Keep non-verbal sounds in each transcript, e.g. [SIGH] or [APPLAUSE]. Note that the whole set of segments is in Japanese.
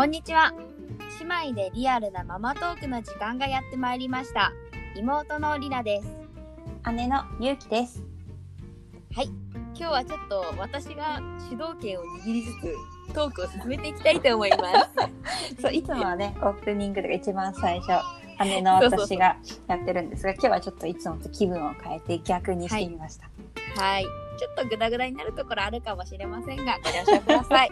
こんにちは。姉妹でリアルなママトークの時間がやってまいりました。妹のりなです。姉のゆうきです。今日はちょっと私が主導権を握りつつトークを進めていきたいと思います。[LAUGHS] そういつもはねオープニングとか一番最初姉の私がやってるんですが今日はちょっといつもと気分を変えて逆にしてみました。はい。ちょっとグダグダになるところあるかもしれませんが、ご了承ください。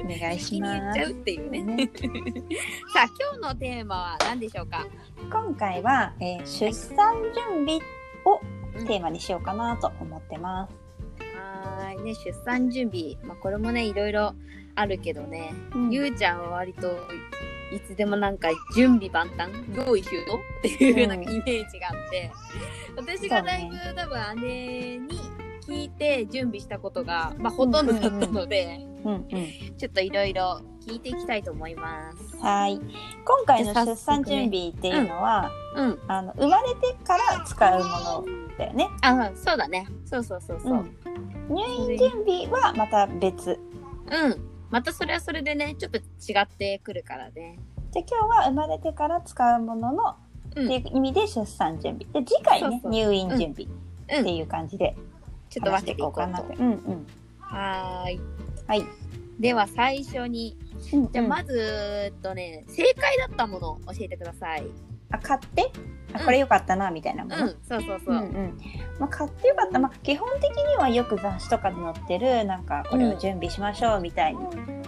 [LAUGHS] お願いします言っちゃう。っていうね。ね [LAUGHS] さあ、今日のテーマは何でしょうか？今回は、えー出産準備をテーマにしようかなと思ってます。はーい。ね、出産準備。まあ、これもね、いろいろあるけどね。うんゆうちゃんは割といつでもなんか準備万端用意周到っていうようなイメージがあって、私がだいぶ、多分姉に聞いて準備したことが、まあ、ほとんどだったので、うんうん。ちょっといろいろ聞いていきたいと思います。はい。今回の出産準備っていうのは、うん。あの生まれてから使うものだよね。あ、そうだね。そうそうそうそう。うん入院準備はまた別。うん。またそれはそれでね、ちょっと違ってくるからね。で今日は生まれてから使うもののうん。っていう意味で出産準備。で次回ね入院準備うん。っていう感じでちょっと分けていこうかなと。うんうん。はーい。はい。では最初に、じゃあまず、ず、えっとね、正解だったものを教えてください。あ買って？あうん。これよかったなみたいなもの？うん、そうそうそう。うんうん。まあ、買ってよかった、まあ、基本的にはよく雑誌とかで載ってるなんかこれを準備しましょうみたい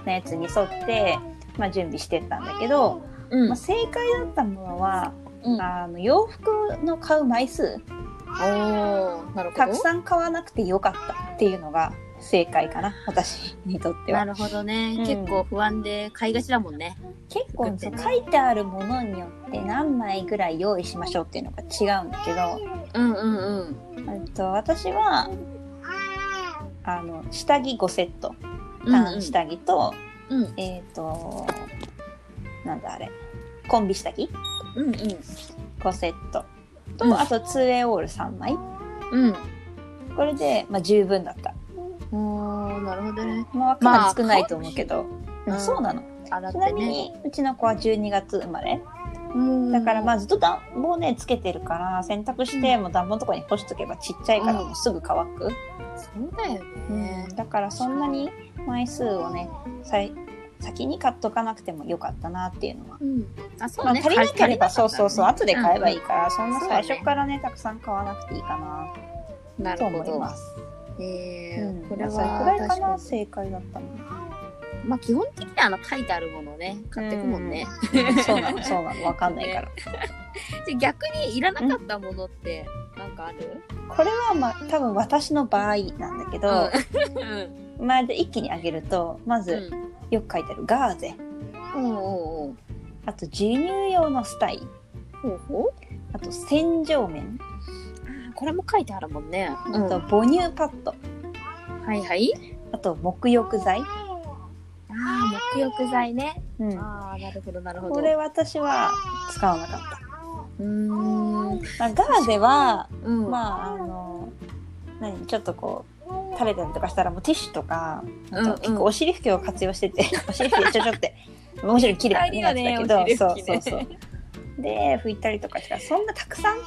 なやつに沿って、まあ、準備してったんだけど、うん。まあ、正解だったものは、うん、あの洋服の買う枚数。おー、なるほど。たくさん買わなくてよかったっていうのが正解かな私にとっては。なるほどね、うん。結構不安で買いがちだもんね。結構そう書いてあるものによって何枚ぐらい用意しましょうっていうのが違うんだけど、うんうんうん。えっと、私はあの下着5セット。下着と、うん。えっ、となんだあれ。コンビ下着うんうん。5セット。と、うん。あと 2way オール3枚。うん。これで、まあ、十分だった、おー、なるほどね。まあ、かなり少ないと思うけど、そうなの。洗ってちなみね。にうちの子は12月生まれ。うん。だからまあずっと暖房ねつけてるから洗濯してもう暖房のとこに干しとけばちっちゃいからもうすぐ乾く、そうだよね。だからそんなに枚数をねさい先に買っとかなくてもよかったなっていうのは、うん。あ、そうまあ、ね。足りなければそうそうそう後で買えばいいかから、そんな最初からねたくさん買わなくていいかなと。思います、えーうん、これはそれくらいか。な正解だったのまあ基本的にはあの書いてあるものをね、買ってくもんね。うん。[LAUGHS] そうなのそうなの。わかんないから、[LAUGHS] で逆にいらなかったものってなんかある？これはまあ多分私の場合なんだけど、うん。[LAUGHS] まあ、で一気に上げるとまずよく書いてあるガーゼ。うん。おうおうおうあと授乳用のスタイほうほう。あと洗浄面。これも書いてあるもんね。あと母乳パッドはいはい。あと沐浴剤、ああ、沐浴剤ね。うん、ああ、なるほどなるほど。これ私は使わなかった。うーん。まあ、ガーゼは、うん。まああの何？ちょっとこう垂れたりとかしたらもうティッシュとかあうんうん。と結構お尻拭きを活用してて、[LAUGHS] お尻拭きでちょちょって [LAUGHS] もちろん綺麗になってたけど、ね。そうそうそう。で拭いたりとかしたらそんなたくさん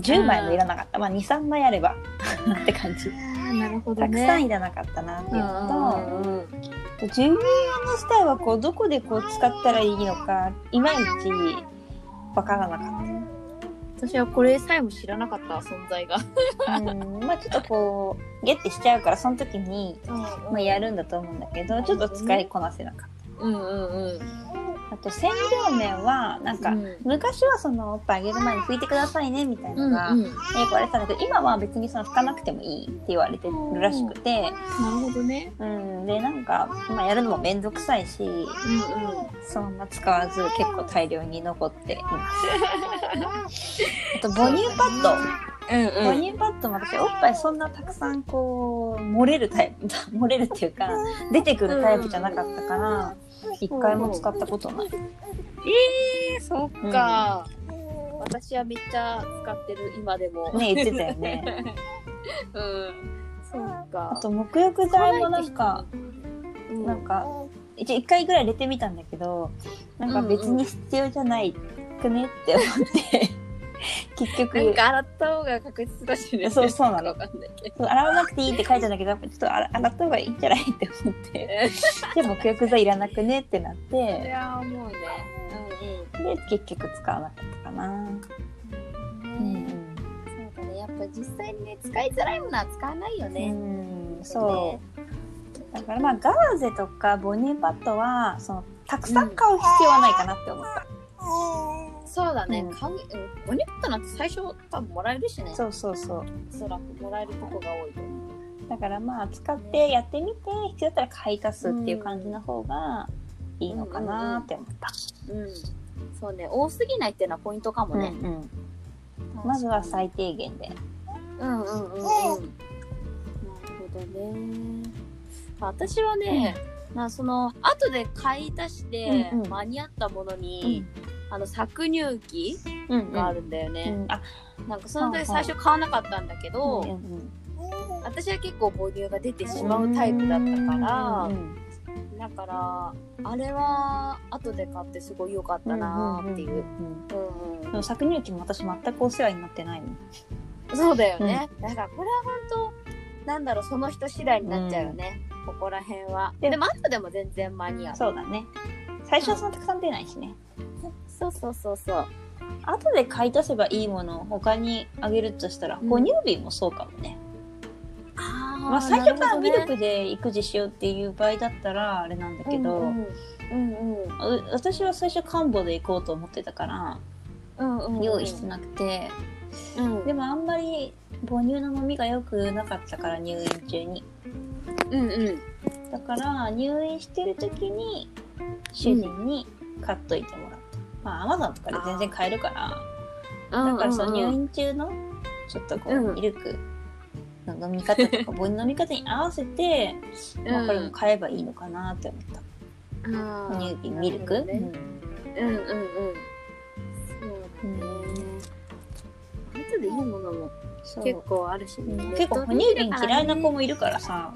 10枚もいらなかった、まあ23枚あれば [LAUGHS] って感じなるほどたくね。さんいらなかったなっていうのと、うんうんうん授乳用のスタイルはこうどこでこう使ったらいいのかいまいちわからなかった。私はこれさえも知らなかった存在が。うんまあちょっとこうゲッてしちゃうからその時に、まあ、やるんだと思うんだけどちょっと使いこなせなかっうんうんうん。たあと洗浄面はなんか、うん。昔はそのおっぱいあげる前に拭いてくださいねみたいなのが、うんうん。よく言われてたんだけど今は別にその拭かなくてもいいって言われてるらしくて、なるほどね。うん、でなんか、まあ、やるのも面倒くさいしうんうん。そんな使わず結構大量に残っています。あと母乳パッドうん母乳パッドも私おっぱいそんなたくさんこう漏れるタイプ [LAUGHS] 漏れるっていうか出てくるタイプじゃなかったから一回も使ったことない。えー、そっか、私はめっちゃ使ってる今でも。ね言ってたよね。[LAUGHS] うん。そっか。あと沐浴剤もなんかうん。なんか一回ぐらい入れてみたんだけどなんか別に必要じゃないくねって思って、[LAUGHS] 結局なんか洗った方が確実だしね。そうそうなの洗わなくていいって書いてあるんだけどやっぱちょっと洗洗った方がいいんじゃないって思ってじゃあ沐浴剤いらなくねってなっいてやーもうね。で結局使わなかったかな。うんうん。うんそうだね。やっぱ実際にね、使いづらいものは使わないようね。ん、そうだからまあガーゼとかボニーパッドはそのたくさん買う必要はないかなって思った、そうだね。うん買う、うんボニットなんて最初多分もらえるしね。そうそうそうおそらくもらえるとこが多いと思う。だからまあ使ってやってみて必要だったら買い足すっていう感じの方がいいのかなって思った、うん。そうね。多すぎないっていうのはポイントかもね。うんうんまずは最低限でうんうんうんうん。なるほどね。私はね、まあその後で買い足してうんうん間に合ったものに、あの搾乳機うんがあるんだようね。んあなんかそれで最初買わなかったんだけど、うんうん私は結構母乳が出てしまうタイプだったからう、んだからあれは後で買ってすごい良かったなーっていう。搾乳機も私全くお世話になってないもんそうだよね。だからこれは本当なんだろうその人次第になっちゃうよね。ここら辺は。ででも後でも全然間に合う。そうだね最初はそんなたくさん出ないしねそうそうそうそう。後で買い足せばいいものを他にあげるとしたら、うん。哺乳瓶もそうかもね。あまあ、最初からミルクで育児しようっていう場合だったらあれなんだけど、うんうんうんう私は最初漢方で行こうと思ってたからうんうん用意してなくて、うん。でもあんまり母乳の飲みが良くなかったから入院中に。うんうん。だから入院してる時に主人に買っといてもらった、まあアマゾンとかで全然買えるから。だからその入院中のちょっとこう、うん。ミルク。の飲み方とか母乳の飲み方に合わせて、まあ、これも買えばいいのかなって思った。うん乳瓶ミルク、ね。うん。うんうんそうだね。後でいいものも結構あるしね。う。ん結構哺乳瓶嫌いな子もいるからさ、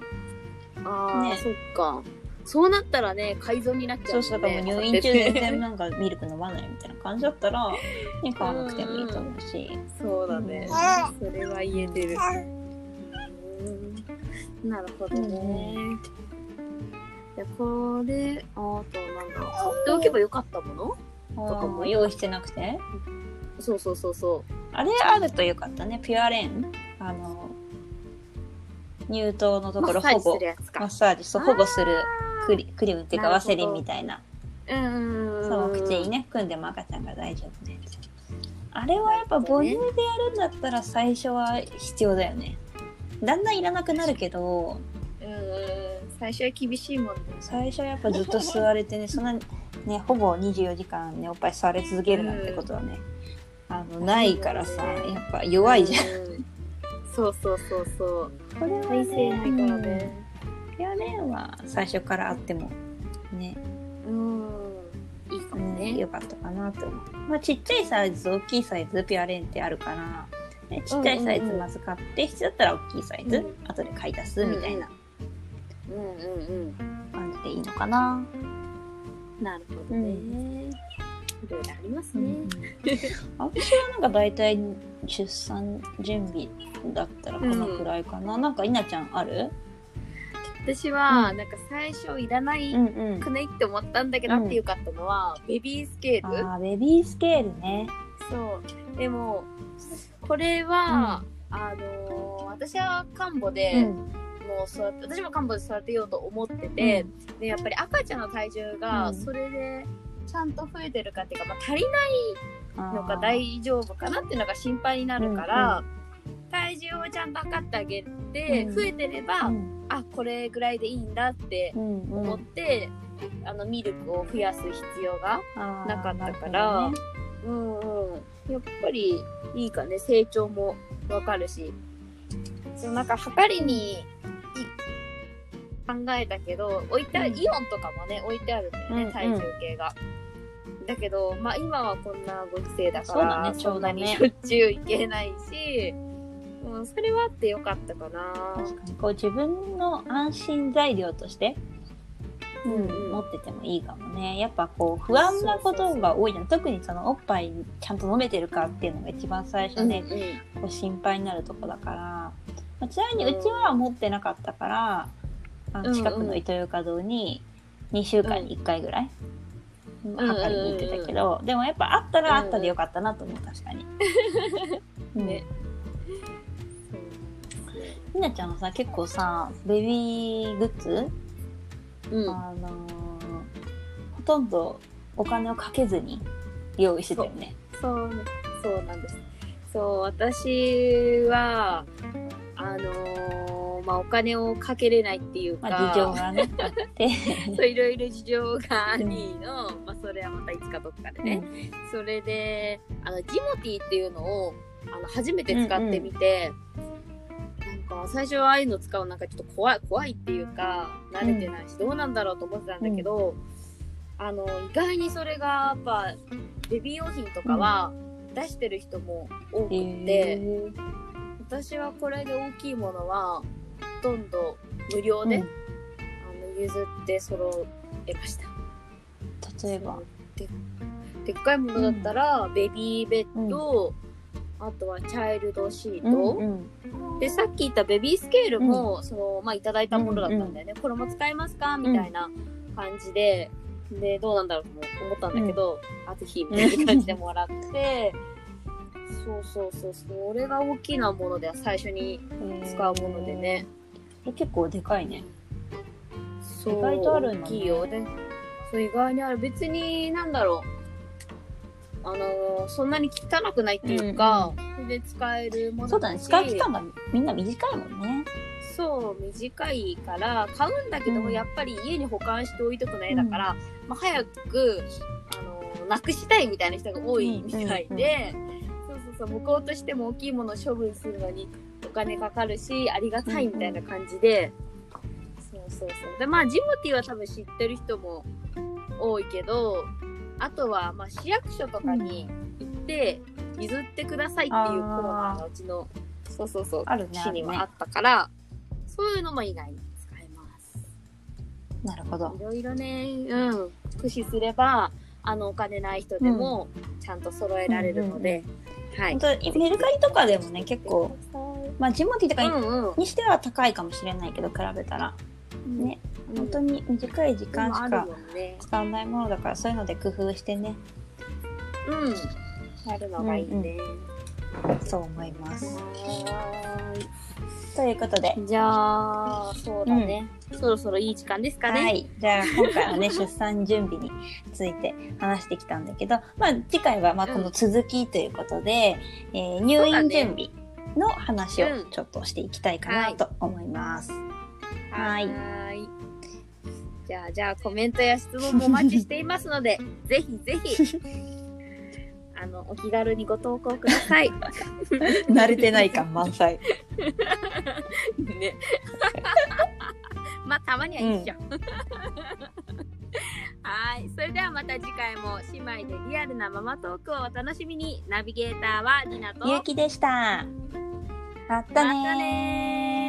ああ、ね。そっかそうなったらね改造になっちゃそううそうだからもう入院中全然なんかミルク飲まないみたいな感じだったら、[LAUGHS] ね、買わなくてもいいと思うし、そうだね。それは言えてる。うん。なるほどね。いやこれあとなんだ買っておけばよかったもの？とかも用意してなくて？そうそうそうそあれあるとよかったね。ピュアレーン。あの乳頭のうところマッサージ保護するやつか。マッサージ。そう保護するクリクリームっていうかワセリンみたいな。うんその口にね組んでも赤ちゃんが大丈夫であれはやっぱ母乳でやるんだったら最初は必要だよね。だんだんいらなくなるけど。うんうん最初は厳しいもん。ね最初はやっぱずっと吸われてね [LAUGHS] そんなねほぼ24時間ねおっぱい吸われ続けるなんてことはね、あのないからさやっぱ弱いじゃん、うんそうそうそうそう。これは体勢ないからねうんピュアレーンは最初からあってもね。うん。いいかもね、ねよかったかなと思う。まあ、ちっちゃいサイズと大きいサイズ、ピュアレーンってあるから、ね、ちっちゃいサイズまず買って、必要だったら大きいサイズ、うん。後で買い足すみたいなうんうんうん。感じでいいのかな。なるほどね、いろいろありますね、私はなんか大体出産準備だったらこのくらいかな。なんか稲ちゃんある？私はなんか最初いらないんうん。くないって思ったんだけど、うん。あってよかったのはベビースケール。あーベビースケールね。そう。でもこれは、あのー私はカンボで、うん。もう育て私もカンボで育てようと思ってて、でやっぱり赤ちゃんの体重がうん。それでちゃんと増えてるかっていうか、まあ、足りないのか大丈夫かなっていうのが心配になるから、体重をちゃんと測ってあげて、うん。増えてれば、うん。あこれぐらいでいいんだってうん思って、あのミルクを増やす必要が、なかったからねうんうん、やっぱりいいかね。成長もわかるし。そのなんか測りにい考えたけど置いてうん。イオンとかもね置いてあるんだよね、うんうん。体重計が。だけど、まあ、今はこんなご時世だからそんなにしょっちゅう行けないし、うん、それはあってよかったかな。確かにこう自分の安心材料としてうん、持っててもいいかもね。やっぱこう不安なことが多いじゃん。特にそのおっぱいちゃんと飲めてるかっていうのが一番最初で、こう心配になるとこだから。まあ、ちなみにうちは持ってなかったから、あの近くのイトーヨーカ堂に2週間に1回ぐらい、測りに行ってたけど、でもやっぱあったらあったでよかったなと思う、確かに。ね。ひなちゃんはさ結構さベビーグッズ？うん、あのー、ほとんどお金をかけずに用意してたよね。そう。そうなんです。そう私はあのー、まあお金をかけれないっていうか、まあ、事情がね [LAUGHS] あって。そういろいろ事情がありの、まあそれはまたいつかどっかでね、うん、それであのジモティーっていうのをあの初めて使ってみて。うんうんか最初はああいうの使うなんかちょっと怖い怖いっていうか慣れてないし、どうなんだろうと思ってたんだけど、うん、あの意外にそれがやっぱベビー用品とかは出してる人も多くて、え。ー、私はこれで大きいものはほとんど無料で、うん、あの譲って揃えました。例えば。ででっかいものだったら、うん、ベビーベッド、あとはチャイルドシート、うんうん、でさっき言ったベビースケールも、うん、そのまあいただいたものだったんだよね、うんうん、これも使えますか？みたいな感じで、でどうなんだろうと思ったんだけど、うん、あぜひみたいな感じでもらってそうそうそうそれが大きなものでは最初に使うものでね、え結構でかいね。そう。意外とあるんだ、ね、大きいよ。ねそう意外にある。別になんだろうあのー、そんなに汚くないっていうか、うんうん、で使えるものそうだね。使う期間がみんな短いもんね。そう短いから買うんだけども、うん、やっぱり家に保管しておいてくないだから、うん、まあ、早く、あのー、なくしたいみたいな人が多いみたいで、そうそうそう向こうとしても大きいものを処分するのにお金かかるしありがたいみたいな感じで、そうそうそう。でまあジモティーは多分知ってる人も多いけどあとは、まあ、市役所とかに行って譲ってくださいっていうコーナーがうちのそうそうそう、ね、市にはあったから、そういうのも意外に使えます。なるほど。いろいろね、うん、駆使すればあのお金ない人でもちゃんと揃えられるので、うん、はい。本当メルカリとかでもね結構、まあジモティとかに,、しては高いかもしれないけど比べたら、ね本当に短い時間しか使わないものだから、そういうので工夫してね。うん。やるのがいいね、うんうん、そう思います。ということで。じゃあそうだね、うん、そろそろいい時間ですかね。はい。じゃあ今回はね出産準備について話してきたんだけどまあ次回はまあこの続きということで、うん、えー、入院準備の話をちょっとしていきたいかなと思います、はい。はいじゃあ、じゃあ、コメントや質問もお待ちしていますので、[LAUGHS] ぜひぜひ、あの、お気軽にご投稿ください。[LAUGHS] 慣れてない感満載。ね。まあ、たまにはいいっしょ。うん、[LAUGHS] はい。それではまた次回も姉妹でリアルなママトークをお楽しみに。ナビゲーターはニナとゆうきでした。またね